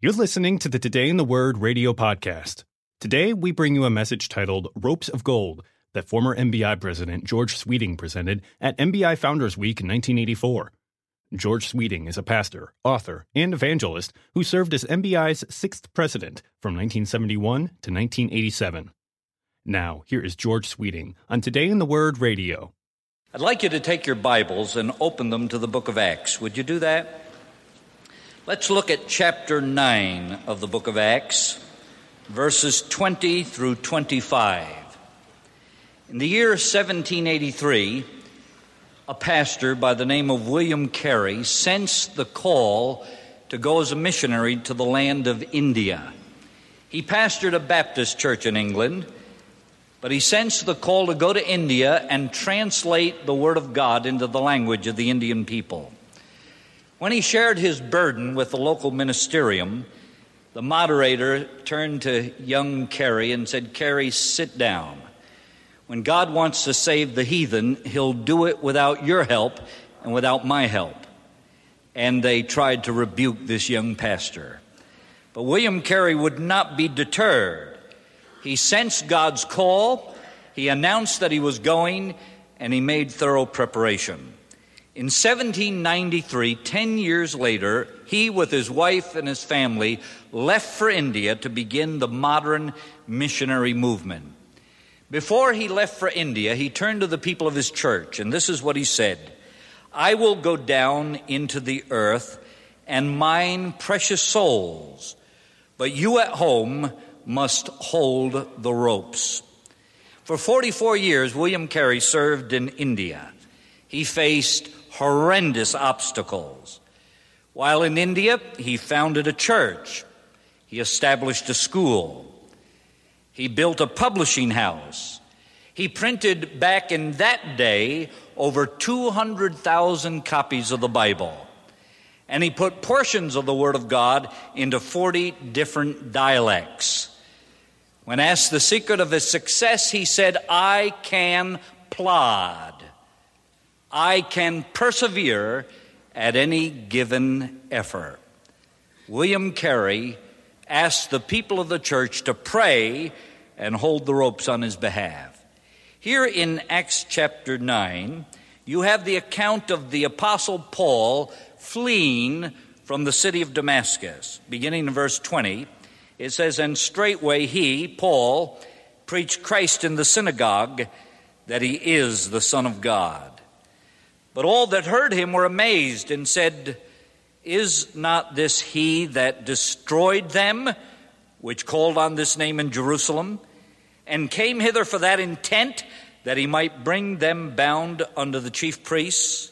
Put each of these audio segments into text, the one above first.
You're listening to the Today in the Word radio podcast. Today, we bring you a message titled Ropes of Gold that former MBI President George Sweeting presented at MBI Founders Week in 1984. George Sweeting is a pastor, author, and evangelist who served as MBI's sixth president from 1971 to 1987. Now, here is George Sweeting on Today in the Word radio. I'd like you to take your Bibles and open them to the book of Acts. Would you do that? Let's look at chapter 9 of the book of Acts, verses 20 through 25. In the year 1783, a pastor by the name of William Carey sensed the call to go as a missionary to the land of India. He pastored a Baptist church in England, but he sensed the call to go to India and translate the Word of God into the language of the Indian people. When he shared his burden with the local ministerium, the moderator turned to young Carey and said, Carey, sit down. When God wants to save the heathen, he'll do it without your help and without my help. And they tried to rebuke this young pastor. But William Carey would not be deterred. He sensed God's call, he announced that he was going, and he made thorough preparation. In 1793, 10 years later, he, with his wife and his family, left for India to begin the modern missionary movement. Before he left for India, he turned to the people of his church, and this is what he said I will go down into the earth and mine precious souls, but you at home must hold the ropes. For 44 years, William Carey served in India. He faced horrendous obstacles. While in India, he founded a church, he established a school, he built a publishing house. He printed back in that day over 200,000 copies of the Bible. And he put portions of the Word of God into 40 different dialects. When asked the secret of his success, he said, I can plod. I can persevere at any given effort. William Carey asked the people of the church to pray and hold the ropes on his behalf. Here in Acts chapter 9, you have the account of the Apostle Paul fleeing from the city of Damascus. Beginning in verse 20, it says, And straightway he, Paul, preached Christ in the synagogue that he is the Son of God. But all that heard him were amazed and said, Is not this he that destroyed them, which called on this name in Jerusalem, and came hither for that intent, that he might bring them bound unto the chief priests?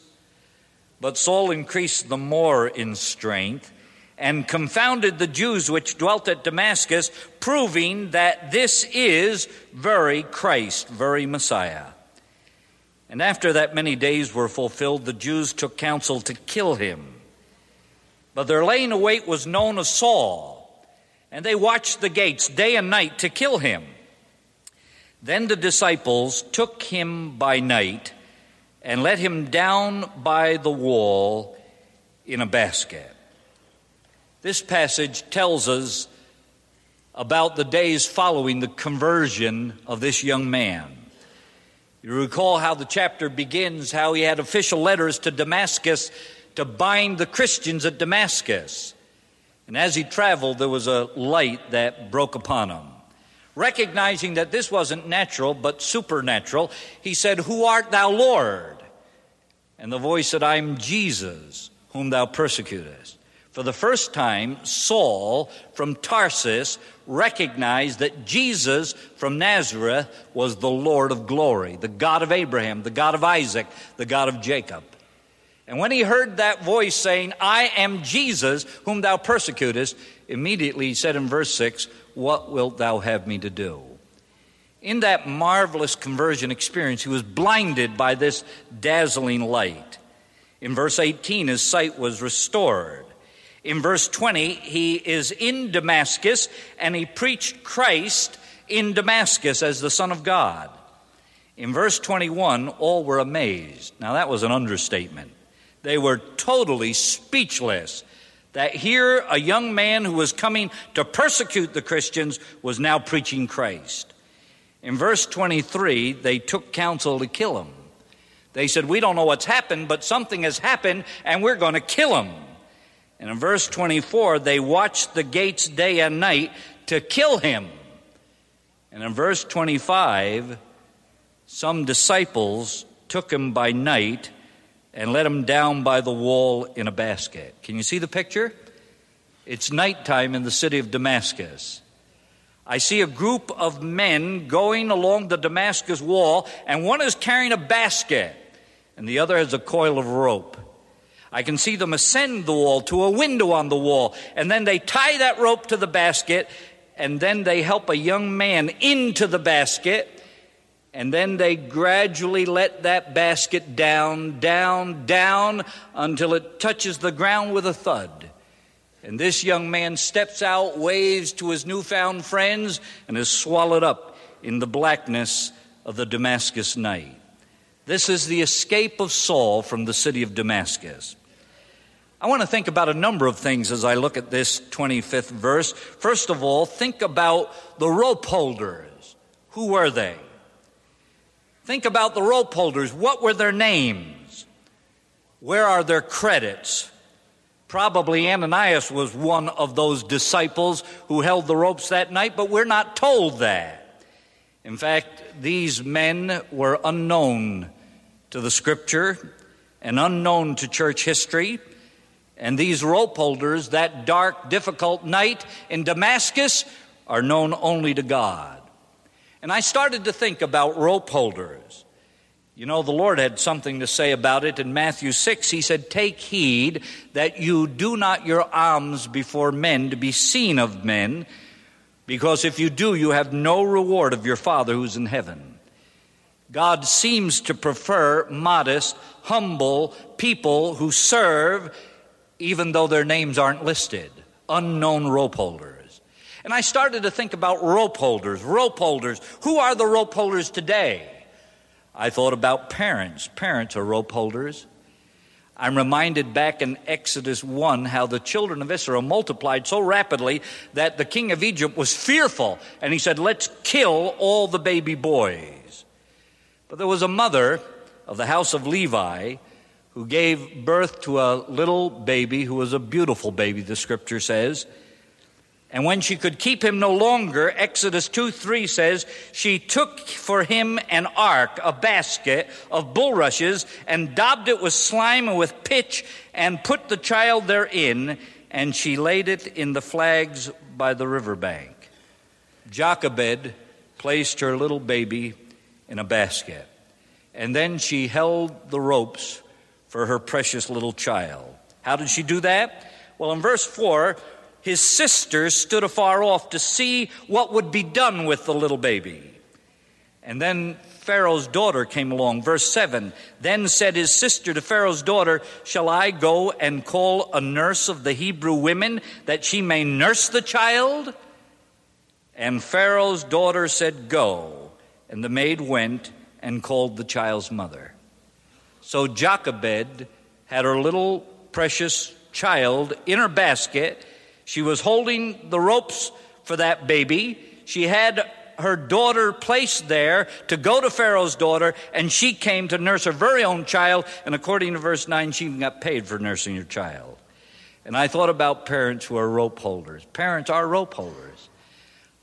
But Saul increased the more in strength and confounded the Jews which dwelt at Damascus, proving that this is very Christ, very Messiah. And after that many days were fulfilled, the Jews took counsel to kill him. But their laying await was known of Saul, and they watched the gates day and night to kill him. Then the disciples took him by night and let him down by the wall in a basket. This passage tells us about the days following the conversion of this young man. You recall how the chapter begins, how he had official letters to Damascus to bind the Christians at Damascus. And as he traveled, there was a light that broke upon him. Recognizing that this wasn't natural, but supernatural, he said, Who art thou, Lord? And the voice said, I'm Jesus, whom thou persecutest. For the first time, Saul from Tarsus recognized that Jesus from Nazareth was the Lord of glory, the God of Abraham, the God of Isaac, the God of Jacob. And when he heard that voice saying, I am Jesus whom thou persecutest, immediately he said in verse 6, What wilt thou have me to do? In that marvelous conversion experience, he was blinded by this dazzling light. In verse 18, his sight was restored. In verse 20, he is in Damascus and he preached Christ in Damascus as the Son of God. In verse 21, all were amazed. Now, that was an understatement. They were totally speechless that here a young man who was coming to persecute the Christians was now preaching Christ. In verse 23, they took counsel to kill him. They said, We don't know what's happened, but something has happened, and we're going to kill him. And in verse 24, they watched the gates day and night to kill him. And in verse 25, some disciples took him by night and let him down by the wall in a basket. Can you see the picture? It's nighttime in the city of Damascus. I see a group of men going along the Damascus wall, and one is carrying a basket, and the other has a coil of rope. I can see them ascend the wall to a window on the wall, and then they tie that rope to the basket, and then they help a young man into the basket, and then they gradually let that basket down, down, down until it touches the ground with a thud. And this young man steps out, waves to his newfound friends, and is swallowed up in the blackness of the Damascus night. This is the escape of Saul from the city of Damascus. I want to think about a number of things as I look at this 25th verse. First of all, think about the rope holders. Who were they? Think about the rope holders. What were their names? Where are their credits? Probably Ananias was one of those disciples who held the ropes that night, but we're not told that. In fact, these men were unknown to the scripture and unknown to church history. And these rope holders, that dark, difficult night in Damascus, are known only to God. And I started to think about rope holders. You know, the Lord had something to say about it in Matthew 6. He said, Take heed that you do not your alms before men to be seen of men, because if you do, you have no reward of your Father who's in heaven. God seems to prefer modest, humble people who serve even though their names aren't listed, unknown rope holders. And I started to think about rope holders. Rope holders. Who are the rope holders today? I thought about parents. Parents are rope holders. I'm reminded back in Exodus 1 how the children of Israel multiplied so rapidly that the king of Egypt was fearful and he said, Let's kill all the baby boys. But there was a mother of the house of Levi who gave birth to a little baby who was a beautiful baby, the scripture says. And when she could keep him no longer, Exodus 2 3 says, she took for him an ark, a basket of bulrushes, and daubed it with slime and with pitch, and put the child therein, and she laid it in the flags by the river bank. Jochebed placed her little baby in a basket, and then she held the ropes for her precious little child. How did she do that? Well, in verse 4, his sisters stood afar off to see what would be done with the little baby. And then Pharaoh's daughter came along. Verse 7 Then said his sister to Pharaoh's daughter, Shall I go and call a nurse of the Hebrew women that she may nurse the child? And Pharaoh's daughter said, Go. And the maid went and called the child's mother. So Jochebed had her little precious child in her basket she was holding the ropes for that baby. She had her daughter placed there to go to Pharaoh's daughter, and she came to nurse her very own child. And according to verse 9, she even got paid for nursing her child. And I thought about parents who are rope holders. Parents are rope holders.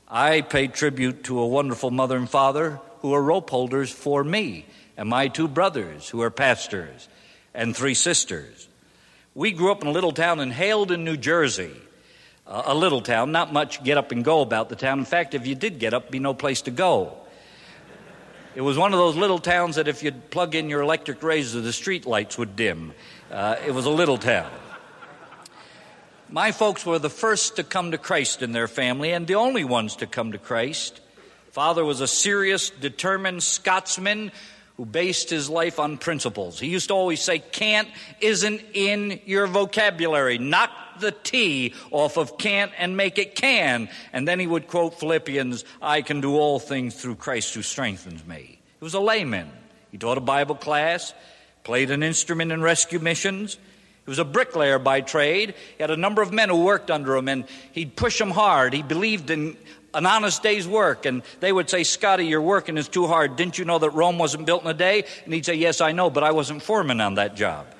I pay tribute to a wonderful mother and father who are rope holders for me and my two brothers who are pastors and three sisters. We grew up in a little town in Haledon, New Jersey a little town, not much get up and go about the town. In fact, if you did get up, be no place to go. It was one of those little towns that if you'd plug in your electric razor, the street lights would dim. Uh, it was a little town. My folks were the first to come to Christ in their family and the only ones to come to Christ. Father was a serious, determined Scotsman who based his life on principles. He used to always say, can't isn't in your vocabulary. Knock the T off of can't and make it can. And then he would quote Philippians, I can do all things through Christ who strengthens me. He was a layman. He taught a Bible class, played an instrument in rescue missions. He was a bricklayer by trade. He had a number of men who worked under him, and he'd push them hard. He believed in an honest day's work. And they would say, Scotty, your working is too hard. Didn't you know that Rome wasn't built in a day? And he'd say, Yes, I know, but I wasn't foreman on that job.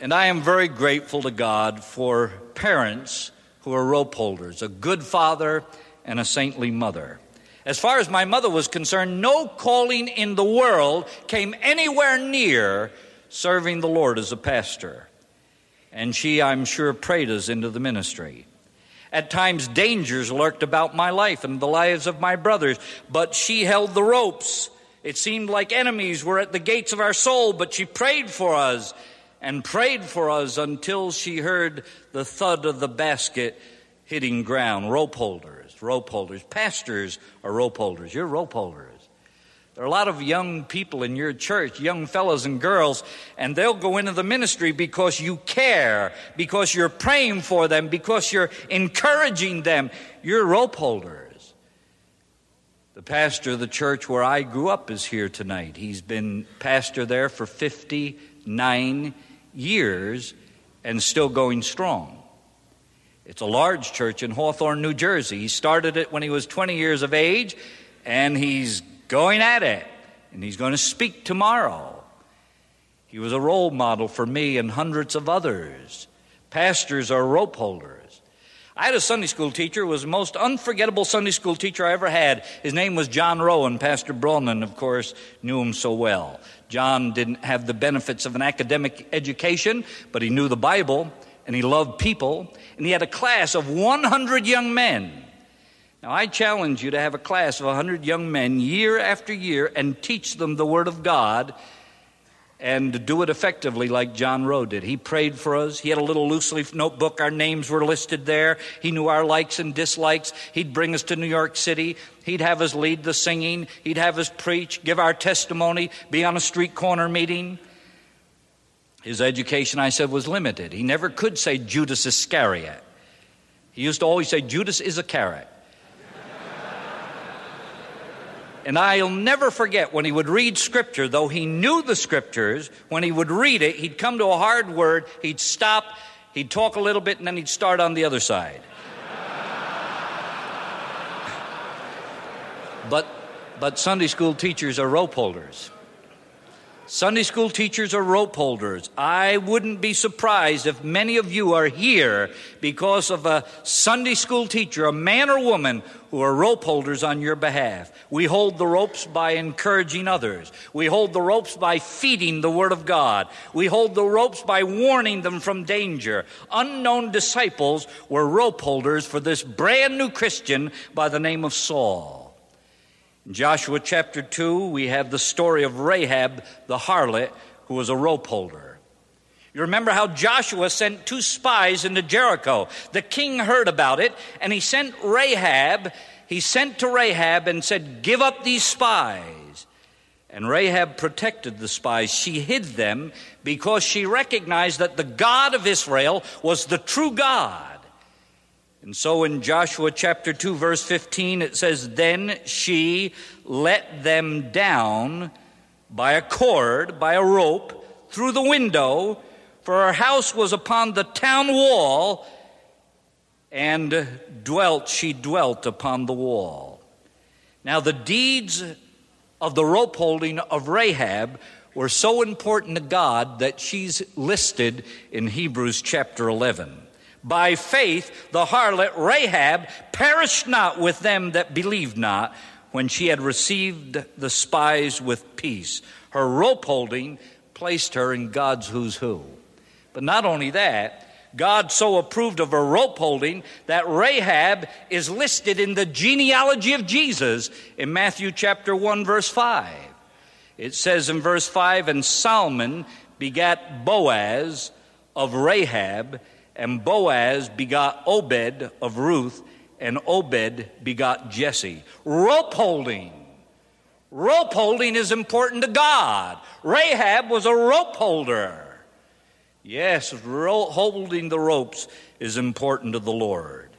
and I am very grateful to God for parents who are rope holders, a good father and a saintly mother. As far as my mother was concerned, no calling in the world came anywhere near serving the Lord as a pastor. And she, I'm sure, prayed us into the ministry. At times, dangers lurked about my life and the lives of my brothers, but she held the ropes. It seemed like enemies were at the gates of our soul, but she prayed for us and prayed for us until she heard the thud of the basket hitting ground. Rope holder rope holders. Pastors are rope holders. You're rope holders. There are a lot of young people in your church, young fellows and girls, and they'll go into the ministry because you care, because you're praying for them, because you're encouraging them. You're rope holders. The pastor of the church where I grew up is here tonight. He's been pastor there for 59 years and still going strong. It's a large church in Hawthorne, New Jersey. He started it when he was 20 years of age, and he's going at it, and he's going to speak tomorrow. He was a role model for me and hundreds of others. Pastors are rope holders. I had a Sunday school teacher who was the most unforgettable Sunday school teacher I ever had. His name was John Rowan. Pastor Braunlin, of course, knew him so well. John didn't have the benefits of an academic education, but he knew the Bible and he loved people, and he had a class of 100 young men. Now, I challenge you to have a class of 100 young men year after year and teach them the Word of God and do it effectively like John Rowe did. He prayed for us. He had a little loose leaf notebook. Our names were listed there. He knew our likes and dislikes. He'd bring us to New York City. He'd have us lead the singing. He'd have us preach, give our testimony, be on a street corner meeting. His education, I said, was limited. He never could say Judas Iscariot. He used to always say, Judas is a carrot. and I'll never forget when he would read scripture, though he knew the scriptures, when he would read it, he'd come to a hard word, he'd stop, he'd talk a little bit, and then he'd start on the other side. but, but Sunday school teachers are rope holders. Sunday school teachers are rope holders. I wouldn't be surprised if many of you are here because of a Sunday school teacher, a man or woman, who are rope holders on your behalf. We hold the ropes by encouraging others. We hold the ropes by feeding the Word of God. We hold the ropes by warning them from danger. Unknown disciples were rope holders for this brand new Christian by the name of Saul. In Joshua chapter 2, we have the story of Rahab the harlot, who was a rope holder. You remember how Joshua sent two spies into Jericho. The king heard about it, and he sent Rahab, he sent to Rahab and said, Give up these spies. And Rahab protected the spies. She hid them because she recognized that the God of Israel was the true God. And so in Joshua chapter 2, verse 15, it says, Then she let them down by a cord, by a rope, through the window, for her house was upon the town wall, and dwelt, she dwelt upon the wall. Now, the deeds of the rope holding of Rahab were so important to God that she's listed in Hebrews chapter 11. By faith, the harlot Rahab perished not with them that believed not when she had received the spies with peace. Her rope holding placed her in God's who's who. But not only that, God so approved of her rope holding that Rahab is listed in the genealogy of Jesus in Matthew chapter 1, verse 5. It says in verse 5 And Salmon begat Boaz of Rahab and Boaz begot Obed of Ruth, and Obed begot Jesse. Rope holding. Rope holding is important to God. Rahab was a rope holder. Yes, ro- holding the ropes is important to the Lord.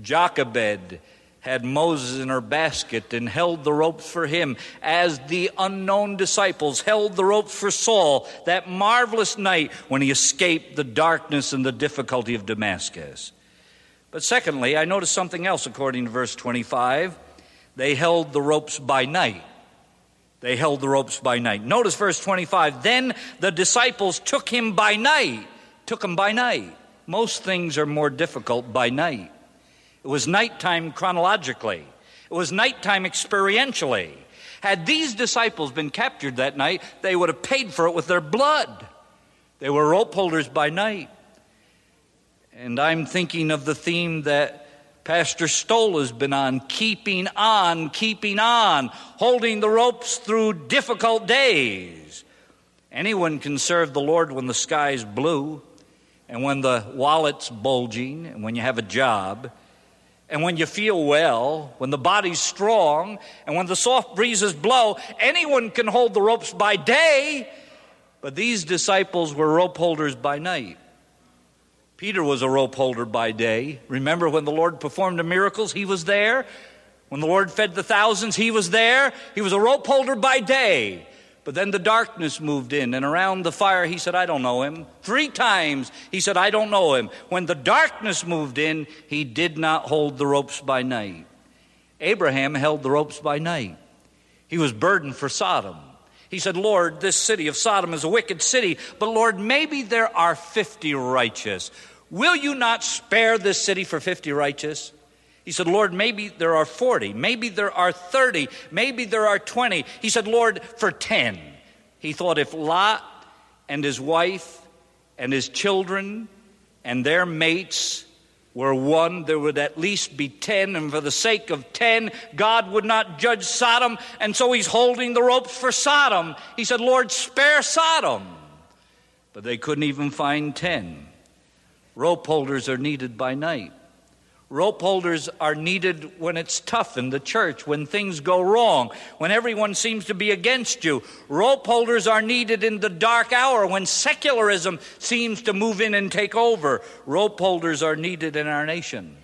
Jochebed had Moses in her basket and held the ropes for him, as the unknown disciples held the ropes for Saul that marvelous night when he escaped the darkness and the difficulty of Damascus. But secondly, I noticed something else according to verse 25. They held the ropes by night. They held the ropes by night. Notice verse 25. Then the disciples took him by night. Took him by night. Most things are more difficult by night. It was nighttime chronologically, it was nighttime experientially. Had these disciples been captured that night, they would have paid for it with their blood. They were rope holders by night. And I'm thinking of the theme that Pastor Stoll has been on keeping on, keeping on, holding the ropes through difficult days. Anyone can serve the Lord when the sky's blue, and when the wallet's bulging, and when you have a job and when you feel well, when the body's strong, and when the soft breezes blow, anyone can hold the ropes by day, but these disciples were rope holders by night. Peter was a rope holder by day. Remember when the Lord performed the miracles, he was there. When the Lord fed the thousands, he was there. He was a rope holder by day. But then the darkness moved in, and around the fire, he said, I don't know him. Three times he said, I don't know him. When the darkness moved in, he did not hold the ropes by night. Abraham held the ropes by night. He was burdened for Sodom. He said, Lord, this city of Sodom is a wicked city, but Lord, maybe there are 50 righteous. Will you not spare this city for 50 righteous? He said, Lord, maybe there are 40, maybe there are 30, maybe there are 20. He said, Lord, for 10. He thought if Lot and his wife and his children and their mates were one, there would at least be 10. And for the sake of 10, God would not judge Sodom. And so he's holding the ropes for Sodom. He said, Lord, spare Sodom. But they couldn't even find 10. Rope holders are needed by night. Rope holders are needed when it's tough in the church, when things go wrong, when everyone seems to be against you. Rope holders are needed in the dark hour when secularism seems to move in and take over. Rope holders are needed in our nation.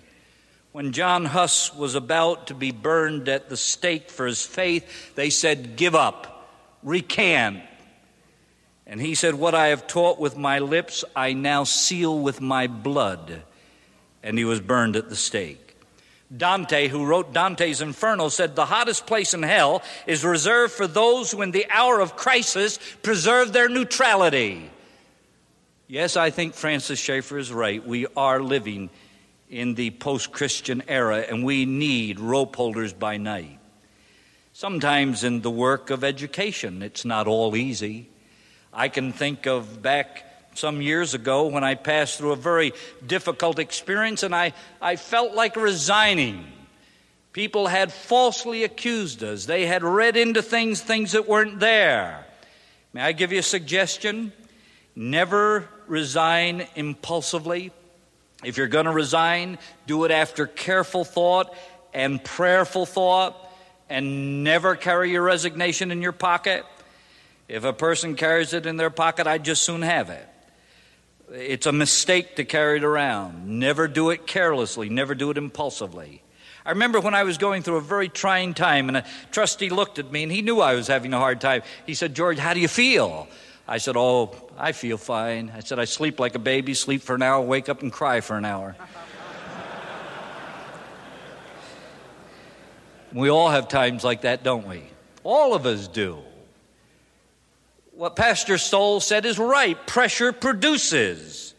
When John Huss was about to be burned at the stake for his faith, they said, Give up, recant. And he said, What I have taught with my lips, I now seal with my blood and he was burned at the stake. Dante, who wrote Dante's Inferno, said the hottest place in hell is reserved for those who, in the hour of crisis, preserve their neutrality. Yes, I think Francis Schaeffer is right. We are living in the post Christian era, and we need rope holders by night. Sometimes in the work of education, it's not all easy. I can think of back some years ago when I passed through a very difficult experience and I, I felt like resigning. People had falsely accused us, they had read into things things that weren't there. May I give you a suggestion? Never resign impulsively. If you're going to resign, do it after careful thought and prayerful thought, and never carry your resignation in your pocket. If a person carries it in their pocket, I'd just soon have it. It's a mistake to carry it around. Never do it carelessly, never do it impulsively. I remember when I was going through a very trying time, and a trustee looked at me and he knew I was having a hard time. He said, George, how do you feel? I said, Oh, I feel fine. I said, I sleep like a baby, sleep for an hour, wake up and cry for an hour. we all have times like that, don't we? All of us do what Pastor Stoll said is right. Pressure produces.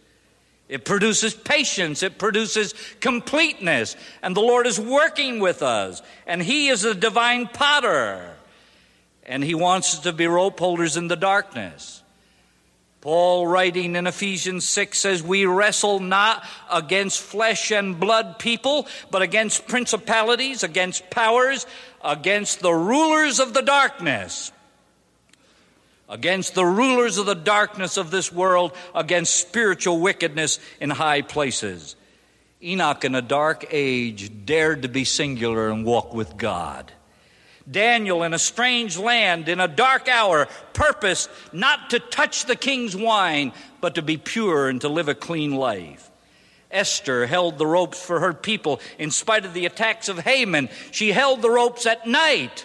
It produces patience. It produces completeness. And the Lord is working with us. And He is a divine potter. And He wants us to be rope holders in the darkness. Paul, writing in Ephesians 6, says, We wrestle not against flesh and blood people, but against principalities, against powers, against the rulers of the darkness against the rulers of the darkness of this world, against spiritual wickedness in high places. Enoch, in a dark age, dared to be singular and walk with God. Daniel, in a strange land, in a dark hour, purposed not to touch the king's wine, but to be pure and to live a clean life. Esther held the ropes for her people in spite of the attacks of Haman. She held the ropes at night.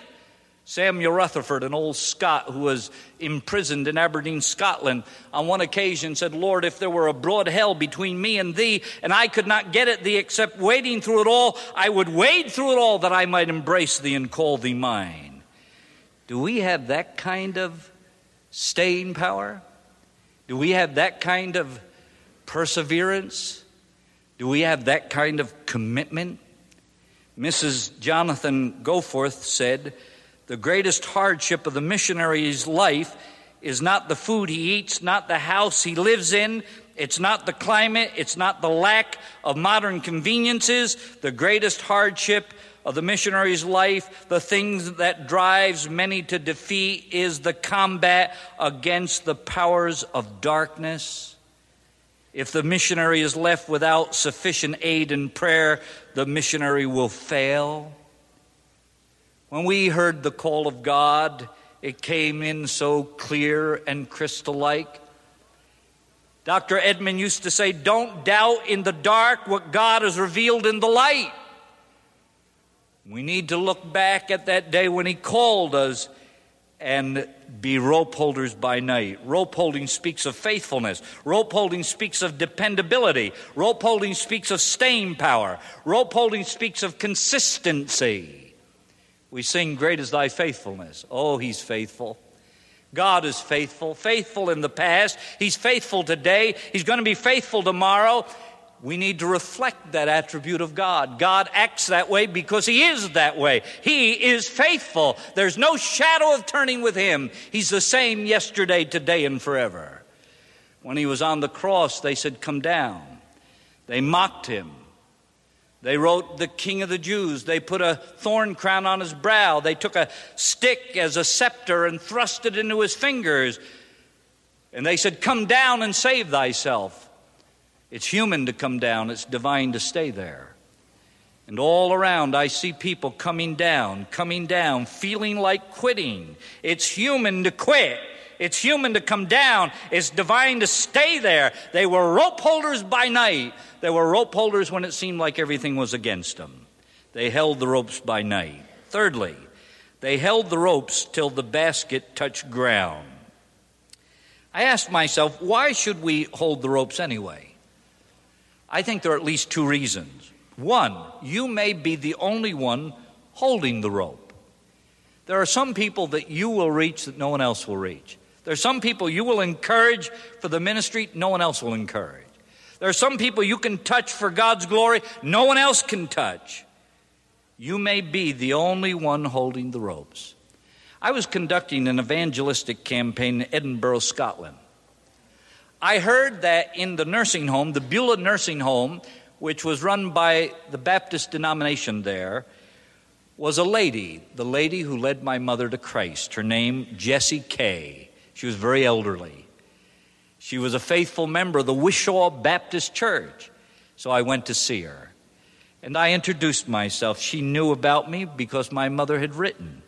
Samuel Rutherford, an old Scot who was imprisoned in Aberdeen, Scotland, on one occasion said, Lord, if there were a broad hell between me and thee, and I could not get at thee except wading through it all, I would wade through it all that I might embrace thee and call thee mine. Do we have that kind of staying power? Do we have that kind of perseverance? Do we have that kind of commitment? Mrs. Jonathan Goforth said, The greatest hardship of the missionary's life is not the food he eats, not the house he lives in, it's not the climate, it's not the lack of modern conveniences. The greatest hardship of the missionary's life, the things that drives many to defeat is the combat against the powers of darkness. If the missionary is left without sufficient aid and prayer, the missionary will fail. When we heard the call of God, it came in so clear and crystal like. Dr. Edman used to say, Don't doubt in the dark what God has revealed in the light. We need to look back at that day when He called us and be rope holders by night. Rope holding speaks of faithfulness. Rope holding speaks of dependability. Rope holding speaks of staying power. Rope holding speaks of consistency. We sing, Great is thy faithfulness. Oh, he's faithful. God is faithful, faithful in the past. He's faithful today. He's going to be faithful tomorrow we need to reflect that attribute of God. God acts that way because He is that way. He is faithful. There's no shadow of turning with Him. He's the same yesterday, today, and forever. When He was on the cross, they said, Come down. They mocked Him. They wrote the King of the Jews. They put a thorn crown on His brow. They took a stick as a scepter and thrust it into His fingers. And they said, Come down and save thyself. It's human to come down, it's divine to stay there. And all around, I see people coming down, coming down, feeling like quitting. It's human to quit. It's human to come down. It's divine to stay there. They were rope holders by night. They were rope holders when it seemed like everything was against them. They held the ropes by night. Thirdly, they held the ropes till the basket touched ground. I asked myself, why should we hold the ropes anyway? I think there are at least two reasons. One, you may be the only one holding the rope. There are some people that you will reach that no one else will reach. There are some people you will encourage for the ministry no one else will encourage. There are some people you can touch for God's glory no one else can touch. You may be the only one holding the ropes. I was conducting an evangelistic campaign in Edinburgh, Scotland. I heard that in the nursing home, the Beulah Nursing Home, which was run by the Baptist denomination there, was a lady, the lady who led my mother to Christ. Her name, Jessie Kay. She was very elderly. She was a faithful member of the Wishaw Baptist Church. So I went to see her. And I introduced myself. She knew about me because my mother had written.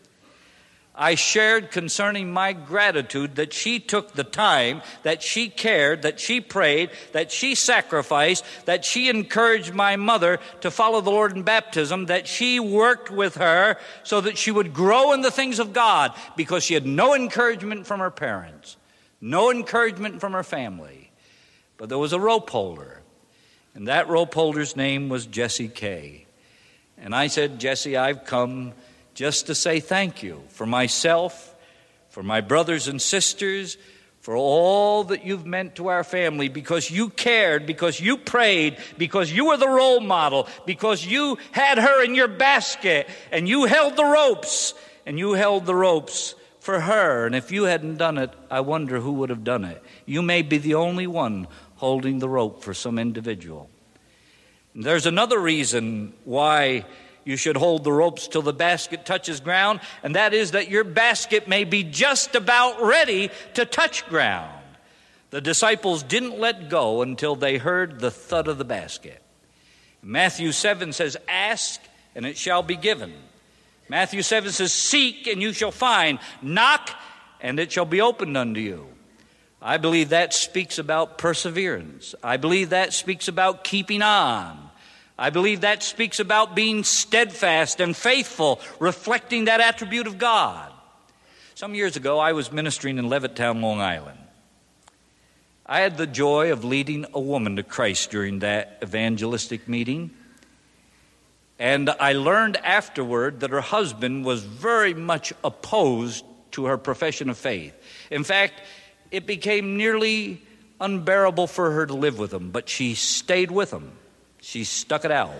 I shared concerning my gratitude that she took the time, that she cared, that she prayed, that she sacrificed, that she encouraged my mother to follow the Lord in baptism, that she worked with her so that she would grow in the things of God because she had no encouragement from her parents, no encouragement from her family. But there was a rope holder, and that rope holder's name was Jesse Kay. And I said, Jesse, I've come just to say thank you for myself, for my brothers and sisters, for all that you've meant to our family because you cared, because you prayed, because you were the role model, because you had her in your basket and you held the ropes and you held the ropes for her. And if you hadn't done it, I wonder who would have done it. You may be the only one holding the rope for some individual. There's another reason why you should hold the ropes till the basket touches ground, and that is that your basket may be just about ready to touch ground. The disciples didn't let go until they heard the thud of the basket. Matthew 7 says, Ask, and it shall be given. Matthew 7 says, Seek, and you shall find. Knock, and it shall be opened unto you. I believe that speaks about perseverance. I believe that speaks about keeping on. I believe that speaks about being steadfast and faithful, reflecting that attribute of God. Some years ago, I was ministering in Levittown, Long Island. I had the joy of leading a woman to Christ during that evangelistic meeting. And I learned afterward that her husband was very much opposed to her profession of faith. In fact, it became nearly unbearable for her to live with him, but she stayed with him. She stuck it out.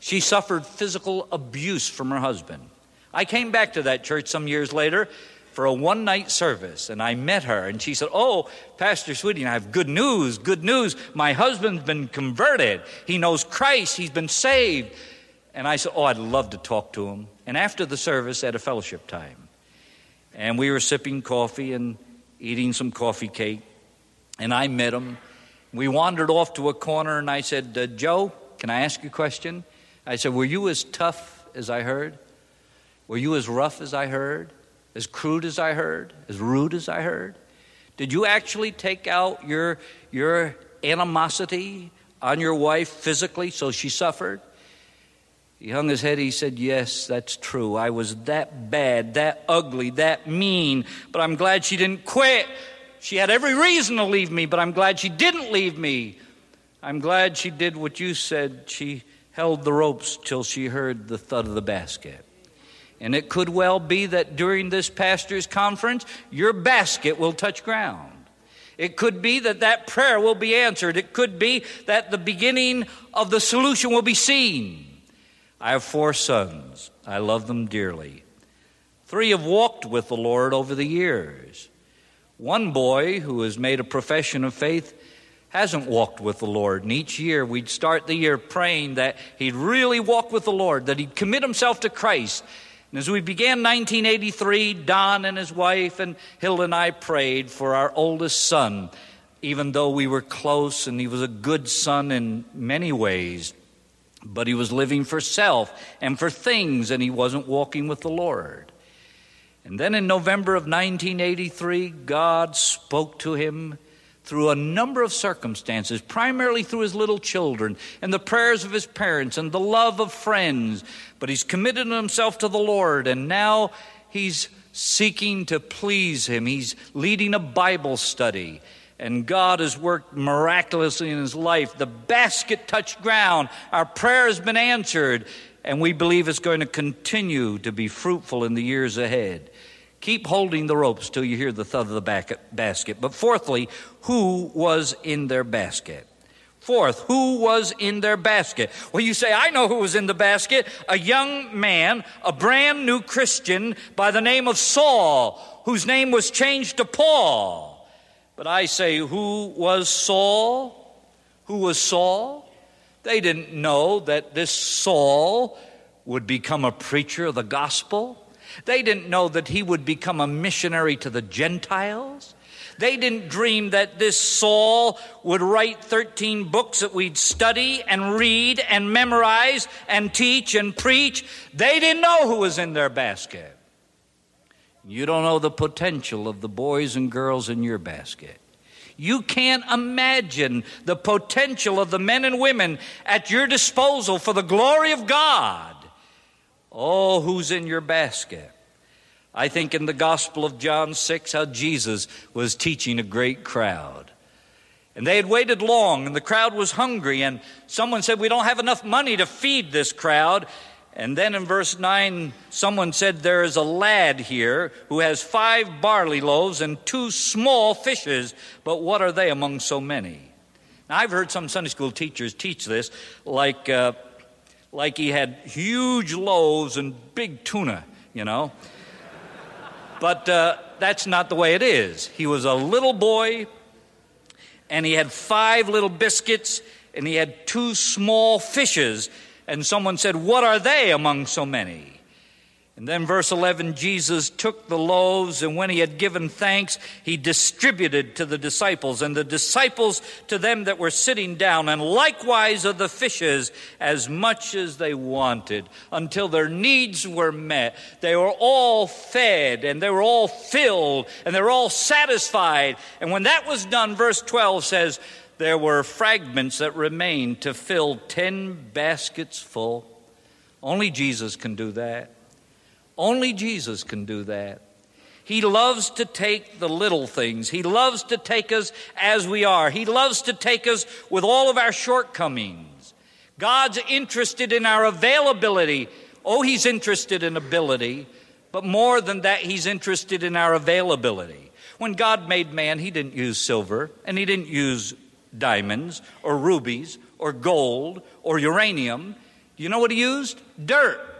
She suffered physical abuse from her husband. I came back to that church some years later for a one night service and I met her and she said, Oh, Pastor Sweeting, I have good news, good news. My husband's been converted. He knows Christ, he's been saved. And I said, Oh, I'd love to talk to him. And after the service, at a fellowship time, and we were sipping coffee and eating some coffee cake, and I met him. We wandered off to a corner, and I said, uh, Joe, can I ask you a question? I said, Were you as tough as I heard? Were you as rough as I heard? as crude as I heard, as rude as I heard? Did you actually take out your, your animosity on your wife physically so she suffered? He hung his head. He said, Yes, that's true. I was that bad, that ugly, that mean, but I'm glad she didn't quit. She had every reason to leave me, but I'm glad she didn't leave me. I'm glad she did what you said. She held the ropes till she heard the thud of the basket. And it could well be that during this pastor's conference, your basket will touch ground. It could be that that prayer will be answered. It could be that the beginning of the solution will be seen. I have four sons. I love them dearly. Three have walked with the Lord over the years. One boy who has made a profession of faith hasn't walked with the Lord. And each year we'd start the year praying that he'd really walk with the Lord, that he'd commit himself to Christ, and as we began 1983, Don and his wife and Hilda and I prayed for our oldest son, even though we were close and he was a good son in many ways. But he was living for self and for things, and he wasn't walking with the Lord. And then in November of 1983, God spoke to him through a number of circumstances, primarily through his little children and the prayers of his parents and the love of friends. But he's committed himself to the Lord, and now he's seeking to please him. He's leading a Bible study. And God has worked miraculously in his life. The basket touched ground. Our prayer has been answered. And we believe it's going to continue to be fruitful in the years ahead. Keep holding the ropes till you hear the thud of the basket. But fourthly, who was in their basket? Fourth, who was in their basket? Well, you say, I know who was in the basket. A young man, a brand new Christian by the name of Saul, whose name was changed to Paul. But I say, who was Saul? Who was Saul? They didn't know that this Saul would become a preacher of the gospel. They didn't know that he would become a missionary to the Gentiles. They didn't dream that this Saul would write 13 books that we'd study and read and memorize and teach and preach. They didn't know who was in their basket. You don't know the potential of the boys and girls in your basket. You can't imagine the potential of the men and women at your disposal for the glory of God. Oh, who's in your basket? I think in the Gospel of John 6 how Jesus was teaching a great crowd. And they had waited long, and the crowd was hungry, and someone said, We don't have enough money to feed this crowd. And then in verse 9, someone said, There is a lad here who has five barley loaves and two small fishes, but what are they among so many? Now, I've heard some Sunday school teachers teach this like, uh, like he had huge loaves and big tuna, you know. But uh, that's not the way it is. He was a little boy, and he had five little biscuits, and he had two small fishes. And someone said, What are they among so many? And then, verse 11 Jesus took the loaves, and when he had given thanks, he distributed to the disciples, and the disciples to them that were sitting down, and likewise of the fishes, as much as they wanted, until their needs were met. They were all fed, and they were all filled, and they were all satisfied. And when that was done, verse 12 says, there were fragments that remained to fill 10 baskets full. Only Jesus can do that. Only Jesus can do that. He loves to take the little things. He loves to take us as we are. He loves to take us with all of our shortcomings. God's interested in our availability. Oh, He's interested in ability, but more than that, He's interested in our availability. When God made man, He didn't use silver and He didn't use diamonds or rubies or gold or uranium. Do you know what He used? Dirt.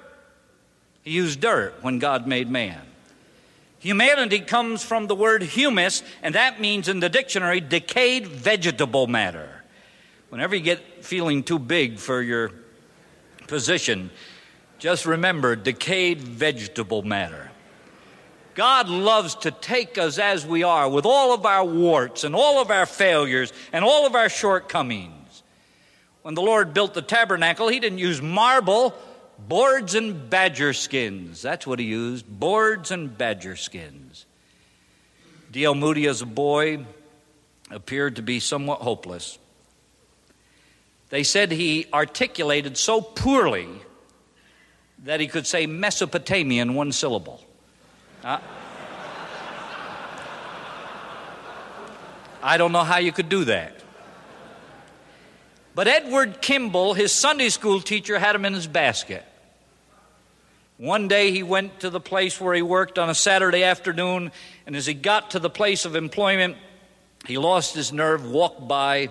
He used dirt when God made man. Humanity comes from the word humus, and that means in the dictionary decayed vegetable matter. Whenever you get feeling too big for your position, just remember decayed vegetable matter. God loves to take us as we are with all of our warts and all of our failures and all of our shortcomings. When the Lord built the tabernacle, He didn't use marble boards and badger skins. That's what he used boards and badger skins. D.L. Moody, as a boy, appeared to be somewhat hopeless. They said he articulated so poorly that he could say Mesopotamia in one syllable. Uh, I don't know how you could do that. But Edward Kimball, his Sunday school teacher, had him in his basket. One day he went to the place where he worked on a Saturday afternoon, and as he got to the place of employment, he lost his nerve, walked by,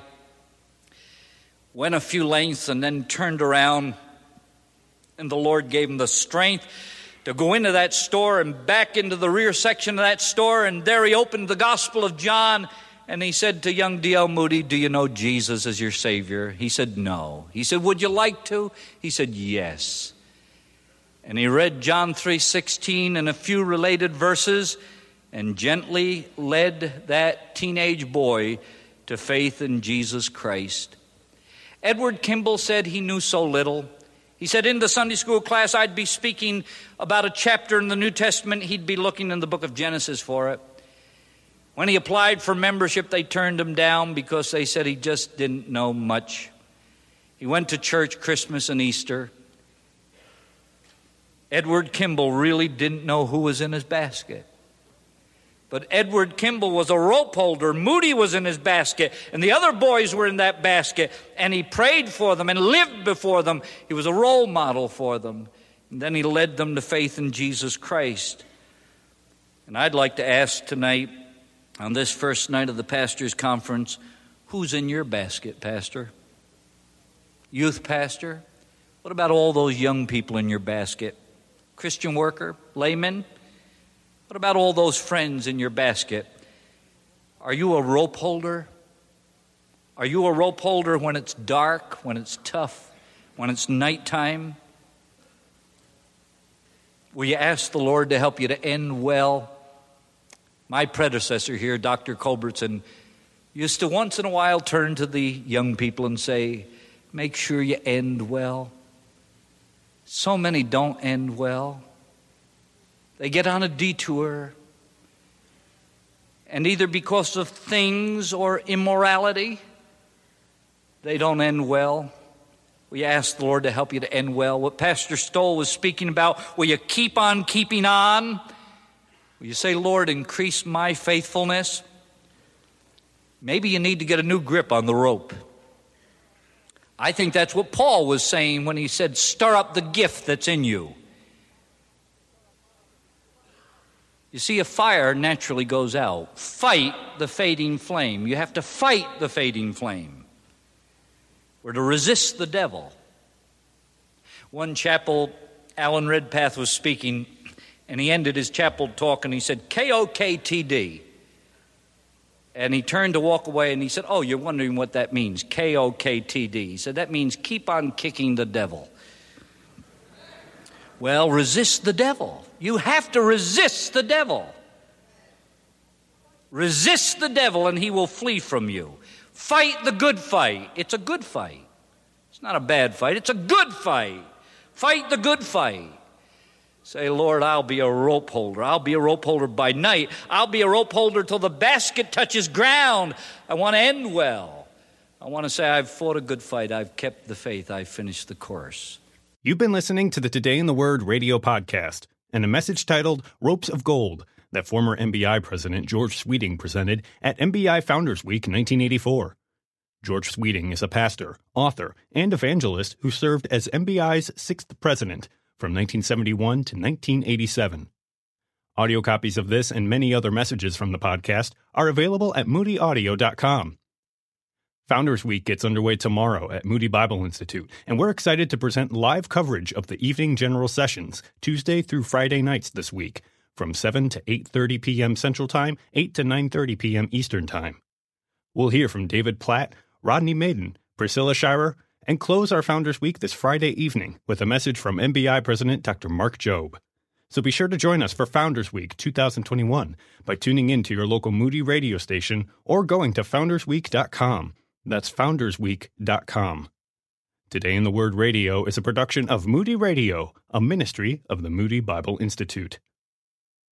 went a few lengths, and then turned around. And the Lord gave him the strength to go into that store and back into the rear section of that store, and there he opened the Gospel of John and he said to young D.L. Moody, Do you know Jesus as your Savior? He said, No. He said, Would you like to? He said, Yes. And he read John 3:16 and a few related verses and gently led that teenage boy to faith in Jesus Christ. Edward Kimball said he knew so little. He said in the Sunday school class I'd be speaking about a chapter in the New Testament, he'd be looking in the book of Genesis for it. When he applied for membership, they turned him down because they said he just didn't know much. He went to church Christmas and Easter. Edward Kimball really didn't know who was in his basket. But Edward Kimball was a rope holder. Moody was in his basket, and the other boys were in that basket. And he prayed for them and lived before them. He was a role model for them. And then he led them to faith in Jesus Christ. And I'd like to ask tonight on this first night of the pastor's conference who's in your basket, Pastor? Youth pastor? What about all those young people in your basket? Christian worker? Layman? What about all those friends in your basket? Are you a rope holder? Are you a rope holder when it's dark, when it's tough, when it's nighttime? Will you ask the Lord to help you to end well? My predecessor here, Dr. Culbertson, used to once in a while turn to the young people and say, Make sure you end well. So many don't end well. They get on a detour, and either because of things or immorality, they don't end well. We ask the Lord to help you to end well. What Pastor Stoll was speaking about, will you keep on keeping on? Will you say, Lord, increase my faithfulness? Maybe you need to get a new grip on the rope. I think that's what Paul was saying when he said, Stir up the gift that's in you. You see, a fire naturally goes out. Fight the fading flame. You have to fight the fading flame. We're to resist the devil. One chapel, Alan Redpath was speaking and he ended his chapel talk and he said, K O K T D. And he turned to walk away and he said, Oh, you're wondering what that means. K O K T D. He said, That means keep on kicking the devil. Well, resist the devil. You have to resist the devil. Resist the devil and he will flee from you. Fight the good fight. It's a good fight. It's not a bad fight, it's a good fight. Fight the good fight. Say, Lord, I'll be a rope holder. I'll be a rope holder by night. I'll be a rope holder till the basket touches ground. I want to end well. I want to say, I've fought a good fight. I've kept the faith. I've finished the course. You've been listening to the Today in the Word radio podcast and a message titled Ropes of Gold that former MBI President George Sweeting presented at MBI Founders Week 1984. George Sweeting is a pastor, author, and evangelist who served as MBI's sixth president from 1971 to 1987. Audio copies of this and many other messages from the podcast are available at moodyaudio.com. Founders Week gets underway tomorrow at Moody Bible Institute, and we're excited to present live coverage of the evening general sessions Tuesday through Friday nights this week from 7 to 8:30 p.m. Central Time, 8 to 9:30 p.m. Eastern Time. We'll hear from David Platt, Rodney Maiden, Priscilla Shirer, and close our Founders Week this Friday evening with a message from MBI President Dr. Mark Jobe. So be sure to join us for Founders Week 2021 by tuning in to your local Moody radio station or going to foundersweek.com. That's foundersweek.com. Today in the Word Radio is a production of Moody Radio, a ministry of the Moody Bible Institute.